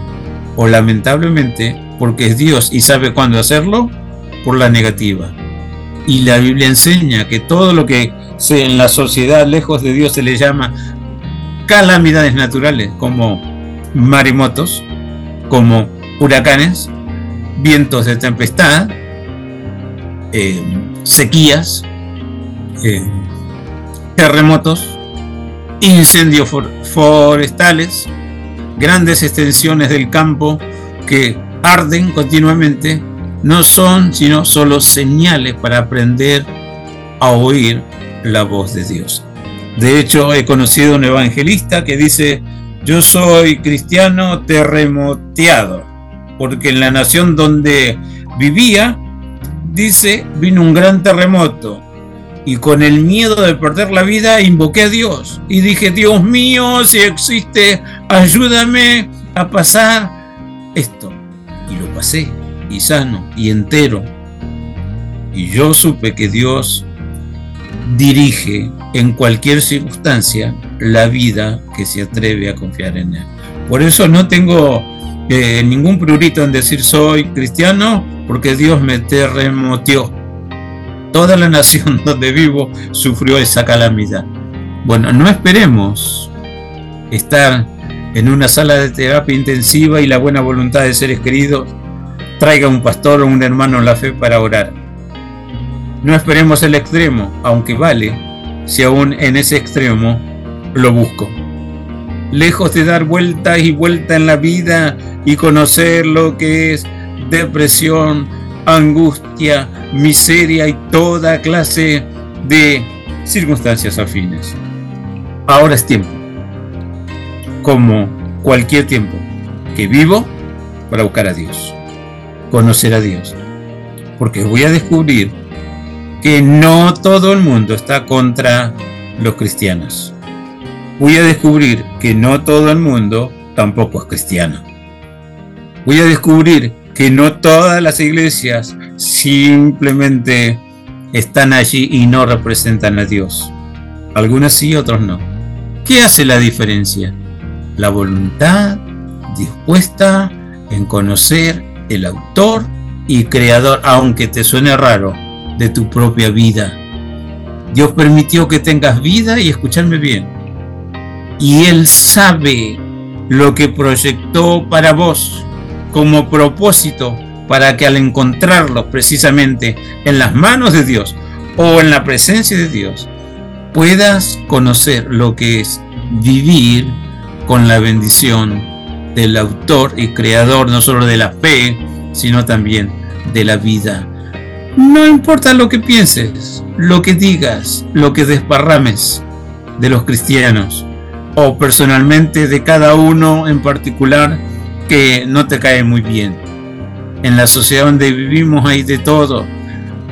o lamentablemente porque es Dios y sabe cuándo hacerlo, por la negativa. Y la Biblia enseña que todo lo que se en la sociedad lejos de Dios se le llama calamidades naturales, como marimotos, como huracanes, vientos de tempestad, eh, sequías, eh, terremotos, incendios forestales, grandes extensiones del campo que arden continuamente no son sino solo señales para aprender a oír la voz de Dios. De hecho, he conocido un evangelista que dice, yo soy cristiano terremoteado, porque en la nación donde vivía, dice, vino un gran terremoto. Y con el miedo de perder la vida, invoqué a Dios. Y dije, Dios mío, si existe, ayúdame a pasar esto. Y lo pasé y sano y entero. Y yo supe que Dios dirige en cualquier circunstancia la vida que se atreve a confiar en Él. Por eso no tengo ningún prurito en decir soy cristiano, porque Dios me terremoteó. Toda la nación donde vivo sufrió esa calamidad. Bueno, no esperemos estar en una sala de terapia intensiva y la buena voluntad de seres queridos traiga un pastor o un hermano en la fe para orar. No esperemos el extremo, aunque vale, si aún en ese extremo lo busco. Lejos de dar vueltas y vuelta en la vida y conocer lo que es depresión, angustia, miseria y toda clase de circunstancias afines. Ahora es tiempo, como cualquier tiempo, que vivo para buscar a Dios conocer a Dios. Porque voy a descubrir que no todo el mundo está contra los cristianos. Voy a descubrir que no todo el mundo tampoco es cristiano. Voy a descubrir que no todas las iglesias simplemente están allí y no representan a Dios. Algunas sí, otros no. ¿Qué hace la diferencia? La voluntad dispuesta en conocer el autor y creador, aunque te suene raro, de tu propia vida. Dios permitió que tengas vida y escucharme bien. Y Él sabe lo que proyectó para vos como propósito para que al encontrarlo precisamente en las manos de Dios o en la presencia de Dios, puedas conocer lo que es vivir con la bendición del autor y creador no solo de la fe, sino también de la vida. No importa lo que pienses, lo que digas, lo que desparrames de los cristianos o personalmente de cada uno en particular que no te cae muy bien. En la sociedad donde vivimos hay de todo.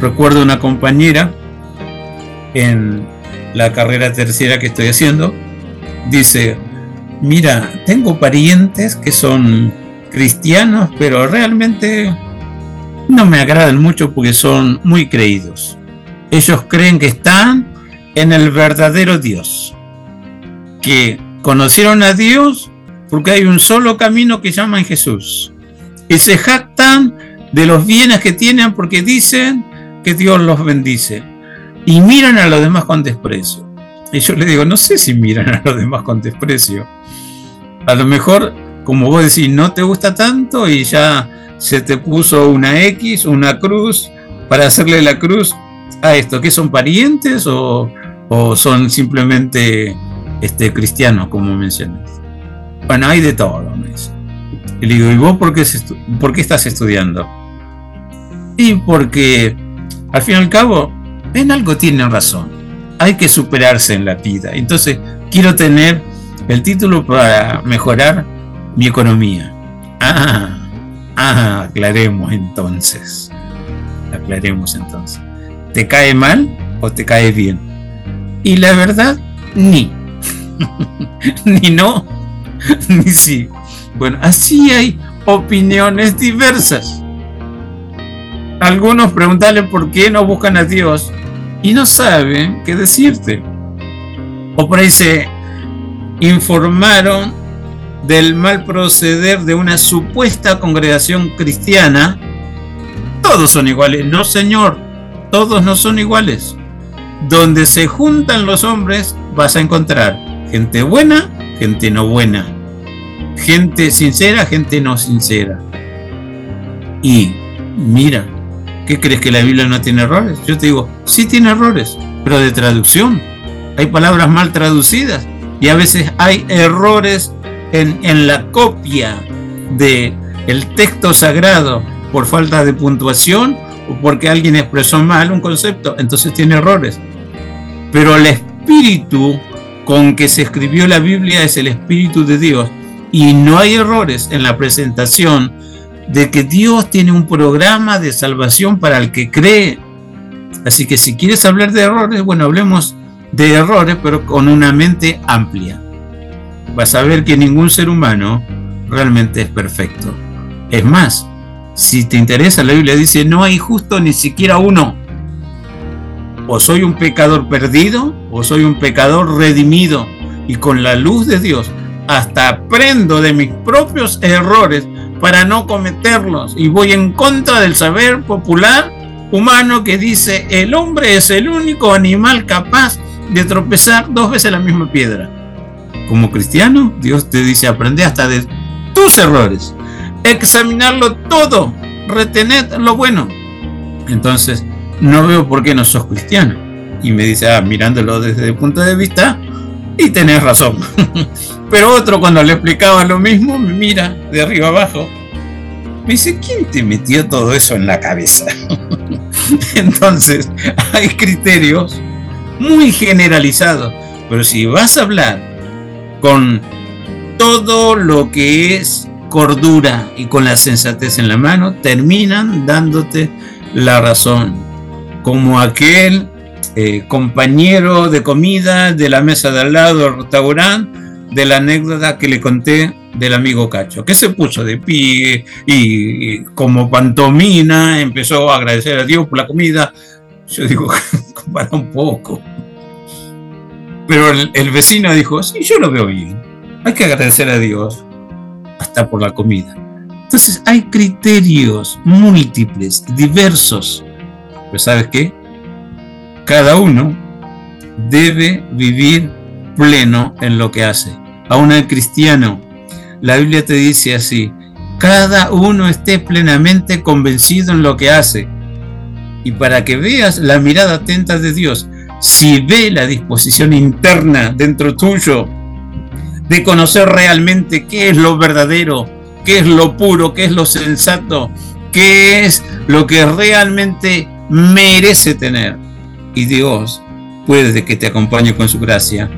Recuerdo una compañera en la carrera tercera que estoy haciendo, dice, mira, tengo parientes que son cristianos, pero realmente no me agradan mucho porque son muy creídos. Ellos creen que están en el verdadero Dios, que conocieron a Dios porque hay un solo camino que llaman Jesús. Y se jactan de los bienes que tienen porque dicen que Dios los bendice. Y miran a los demás con desprecio. Y yo le digo, no sé si miran a los demás con desprecio. A lo mejor, como vos decís, no te gusta tanto y ya se te puso una X, una cruz, para hacerle la cruz a esto, que son parientes o, o son simplemente este, cristianos, como mencionas. Bueno, hay de todo, me dice. Y le digo, ¿y vos por qué, por qué estás estudiando? Y porque, al fin y al cabo, en algo tienen razón. Hay que superarse en la vida. Entonces, quiero tener el título para mejorar mi economía. Ah, ah, aclaremos entonces. Aclaremos entonces. ¿Te cae mal o te cae bien? Y la verdad, ni. ni no, ni sí. Bueno, así hay opiniones diversas. Algunos preguntarle por qué no buscan a Dios y no saben qué decirte. O por ahí se informaron del mal proceder de una supuesta congregación cristiana. Todos son iguales. No, señor, todos no son iguales. Donde se juntan los hombres vas a encontrar gente buena, gente no buena. Gente sincera, gente no sincera. Y mira, ¿qué crees que la Biblia no tiene errores? Yo te digo, sí tiene errores, pero de traducción. Hay palabras mal traducidas y a veces hay errores en, en la copia de el texto sagrado por falta de puntuación o porque alguien expresó mal un concepto, entonces tiene errores. Pero el espíritu con que se escribió la Biblia es el espíritu de Dios y no hay errores en la presentación de que Dios tiene un programa de salvación para el que cree. Así que si quieres hablar de errores, bueno, hablemos de errores, pero con una mente amplia. Vas a ver que ningún ser humano realmente es perfecto. Es más, si te interesa, la Biblia dice, no hay justo ni siquiera uno. O soy un pecador perdido, o soy un pecador redimido. Y con la luz de Dios, hasta aprendo de mis propios errores para no cometerlos y voy en contra del saber popular humano que dice el hombre es el único animal capaz de tropezar dos veces la misma piedra. Como cristiano, Dios te dice aprende hasta de tus errores, examinarlo todo, retener lo bueno. Entonces, no veo por qué no sos cristiano. Y me dice, ah, mirándolo desde el punto de vista, y tenés razón. Pero otro cuando le explicaba lo mismo, me mira de arriba abajo. Me dice, ¿quién te metió todo eso en la cabeza? Entonces, hay criterios muy generalizados. Pero si vas a hablar con todo lo que es cordura y con la sensatez en la mano, terminan dándote la razón. Como aquel eh, compañero de comida de la mesa de al lado del restaurante, de la anécdota que le conté del amigo Cacho, que se puso de pie y, como pantomina empezó a agradecer a Dios por la comida. Yo digo, para un poco. Pero el, el, vecino dijo, sí, yo lo veo bien. Hay que agradecer a Dios hasta por la comida. Entonces hay criterios múltiples, diversos. Pero ¿sabes qué? Cada uno debe vivir pleno en lo que hace. Aún el cristiano, la Biblia te dice así, cada uno esté plenamente convencido en lo que hace. Y para que veas la mirada atenta de Dios, si ve la disposición interna dentro tuyo de conocer realmente qué es lo verdadero, qué es lo puro, qué es lo sensato, qué es lo que realmente merece tener. Y Dios puede que te acompañe con su gracia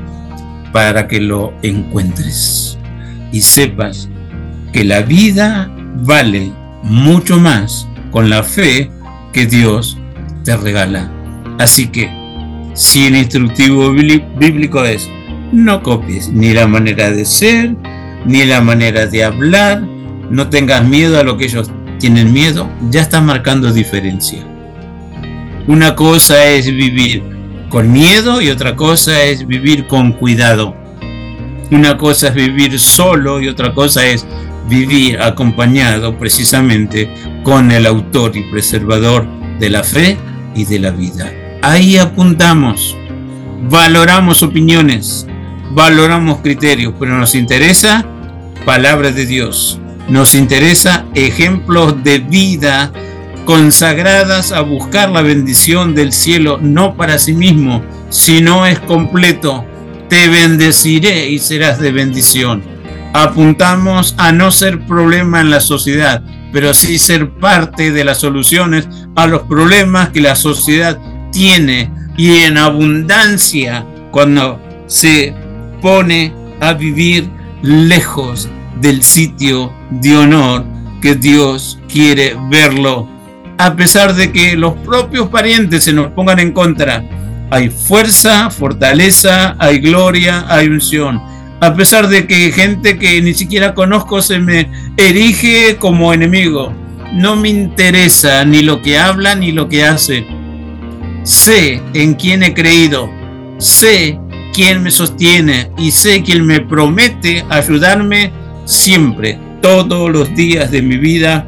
para que lo encuentres y sepas que la vida vale mucho más con la fe que Dios te regala. Así que, si el instructivo bíblico es, no copies ni la manera de ser, ni la manera de hablar, no tengas miedo a lo que ellos tienen miedo, ya estás marcando diferencia. Una cosa es vivir con miedo y otra cosa es vivir con cuidado. Una cosa es vivir solo y otra cosa es vivir acompañado precisamente con el autor y preservador de la fe y de la vida. Ahí apuntamos, valoramos opiniones, valoramos criterios, pero nos interesa palabra de Dios, nos interesa ejemplos de vida consagradas a buscar la bendición del cielo, no para sí mismo, sino es completo. Te bendeciré y serás de bendición. Apuntamos a no ser problema en la sociedad, pero sí ser parte de las soluciones a los problemas que la sociedad tiene y en abundancia cuando se pone a vivir lejos del sitio de honor que Dios quiere verlo a pesar de que los propios parientes se nos pongan en contra. Hay fuerza, fortaleza, hay gloria, hay unción. A pesar de que gente que ni siquiera conozco se me erige como enemigo. No me interesa ni lo que habla ni lo que hace. Sé en quién he creído. Sé quién me sostiene y sé quién me promete ayudarme siempre, todos los días de mi vida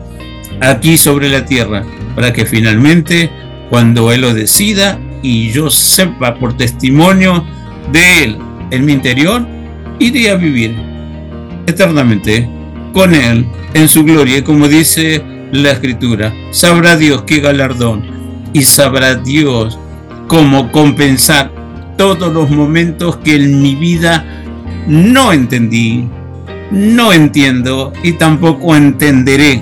aquí sobre la tierra para que finalmente cuando Él lo decida y yo sepa por testimonio de Él en mi interior, iré a vivir eternamente con Él en su gloria. Y como dice la Escritura, sabrá Dios qué galardón y sabrá Dios cómo compensar todos los momentos que en mi vida no entendí, no entiendo y tampoco entenderé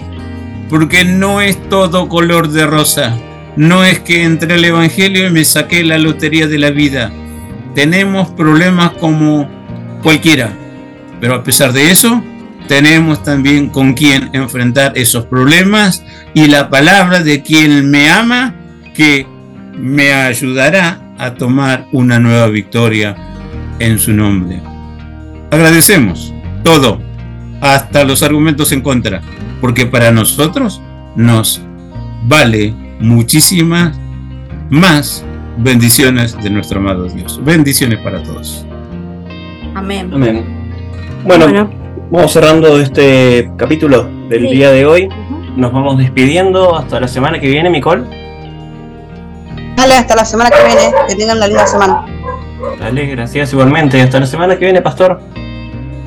porque no es todo color de rosa. No es que entré al Evangelio y me saqué la lotería de la vida. Tenemos problemas como cualquiera, pero a pesar de eso, tenemos también con quien enfrentar esos problemas y la palabra de quien me ama que me ayudará a tomar una nueva victoria en su nombre. Agradecemos todo, hasta los argumentos en contra porque para nosotros nos vale muchísimas más bendiciones de nuestro amado Dios. Bendiciones para todos. Amén. Amén. Bueno, vamos cerrando este capítulo del día de hoy. Nos vamos despidiendo hasta la semana que viene, Nicole. Dale, hasta la semana que viene. Que tengan la linda semana. Dale, gracias igualmente. Hasta la semana que viene, Pastor.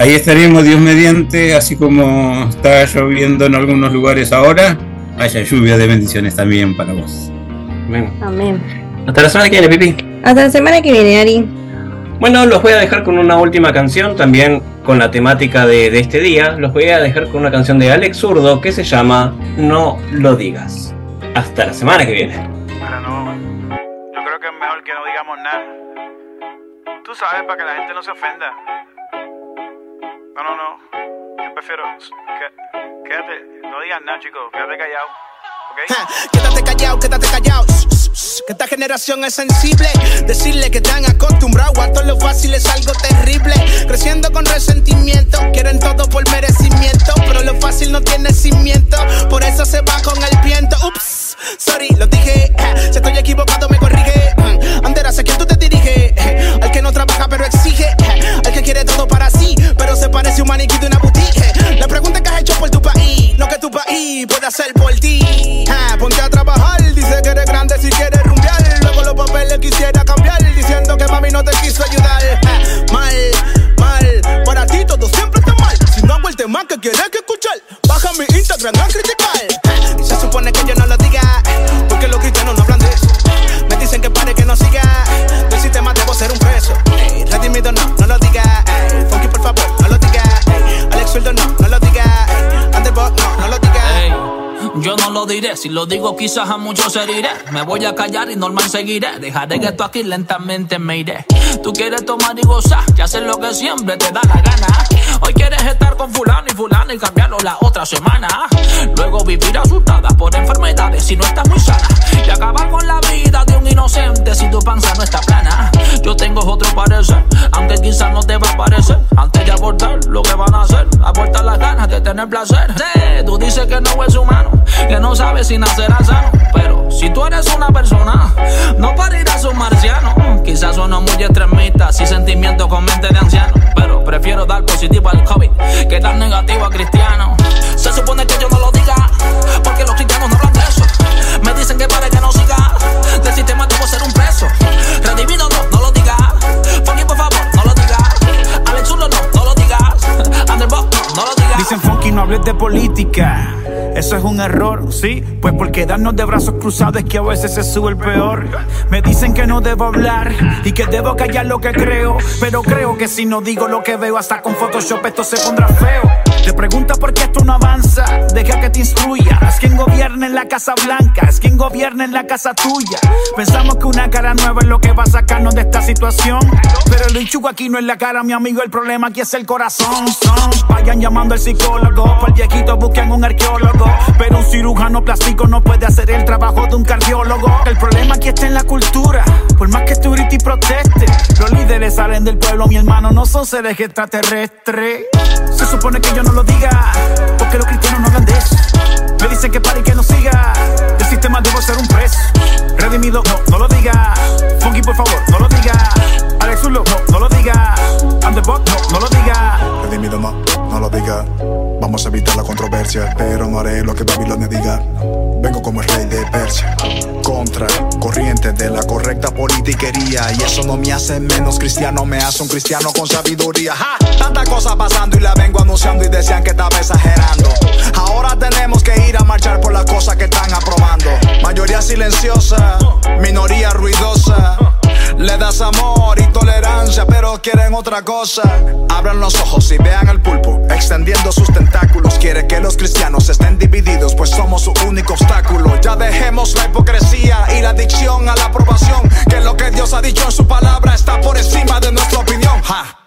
Ahí estaremos Dios mediante, así como está lloviendo en algunos lugares ahora, haya lluvia de bendiciones también para vos. Amén. Amén. Hasta la semana que viene, Pipi. Hasta la semana que viene, Ari. Bueno, los voy a dejar con una última canción, también con la temática de, de este día. Los voy a dejar con una canción de Alex Zurdo que se llama No lo digas. Hasta la semana que viene. Bueno, no. Yo creo que es mejor que no digamos nada. Tú sabes, para que la gente no se ofenda. No, no, no. Yo prefiero. que- Quédate. No digas nada, chicos. Quédate callado. ¿Ok? Quédate callado, quédate callado. Que esta generación es sensible. Decirle que están acostumbrados a todo lo fácil es algo terrible. Creciendo con resentimiento, quieren todo por merecimiento. Pero lo fácil no tiene cimiento, por eso se va con el viento. Ups, sorry, lo dije. Si estoy equivocado, me corrige. Mm, Andera, sé que tú te diriges. Al que no trabaja, pero exige. Al que quiere todo para sí, pero se parece un maniquí de una boutique. La pregunta que por tu país, no que tu país pueda hacer por ti. Ja, Ponte a trabajar, dice que eres grande si quieres rumbear. Luego los papeles quisiera cambiar, diciendo que mami no te quiso ayudar. Ja, Mal, mal, para ti todo siempre está mal. Si no hago el tema que quieres que escuchar, baja mi Instagram a criticar. Ja, Y se supone que yo no lo yo no lo diré, si lo digo quizás a muchos heriré. Me voy a callar y normal seguiré. Dejaré que esto aquí lentamente me iré. Tú quieres tomar y gozar, ya sé lo que siempre te da la gana. Hoy quieres estar con fulano y fulano y cambiarlo la otra semana. Luego vivir asustada por enfermedades si no estás muy sana. Y acabar con la vida de un inocente si tu panza no está plana. Yo tengo otro parecer, aunque quizás no te va a parecer. Antes de abortar, lo que van a hacer, abortar las ganas de tener placer. Tú dices que no es humano, que no sabes si nacerá sano. Pero si tú eres una persona, no parirás un marciano. Quizás suena muy extremista, si sentimientos con mente de anciano. Pero prefiero dar positivo al COVID que dar negativo a cristiano. Error, sí, pues por quedarnos de brazos cruzados es que a veces se sube el peor. Me dicen que no debo hablar y que debo callar lo que creo, pero creo que si no digo lo que veo hasta con Photoshop esto se pondrá feo. Te pregunta por qué esto no avanza, deja que te instruya. Es quien gobierna en la Casa Blanca, es quien gobierna en la casa tuya. Pensamos que una cara nueva es lo que va a sacarnos de esta situación, pero lo hinchugo aquí no es la cara, mi amigo, el problema aquí es el corazón. Vayan llamando al psicólogo, para el viejito busquen un arqueólogo, pero un cirujano plástico no puede hacer el trabajo de un cardiólogo. El problema aquí está en la cultura, por más que tú y proteste, los líderes salen del pueblo, mi hermano, no son seres extraterrestres. Se supone que yo no lo diga, porque los cristianos no hablan de eso. Me dicen que pare y que no siga, del sistema debo ser un preso. Redimido, no, no lo diga. Funky, por favor, no lo diga. No, lo diga. I'm the boss, no, no lo diga. Redimido no, no lo diga. Vamos a evitar la controversia, pero no haré lo que Babilonia diga. Vengo como el rey de Persia, contra corriente de la correcta politiquería. Y eso no me hace menos cristiano, me hace un cristiano con sabiduría. ¡Ja! Tanta cosa pasando y la vengo anunciando y decían que estaba exagerando. Ahora tenemos que ir a marchar por las cosas que están aprobando. Mayoría silenciosa, minoría ruidosa. Le das amor y tolerancia, pero quieren otra cosa. Abran los ojos y vean al pulpo, extendiendo sus tentáculos. Quiere que los cristianos estén divididos, pues somos su único obstáculo. Ya dejemos la hipocresía y la adicción a la aprobación. Que lo que Dios ha dicho en su palabra está por encima de nuestra opinión. Ja.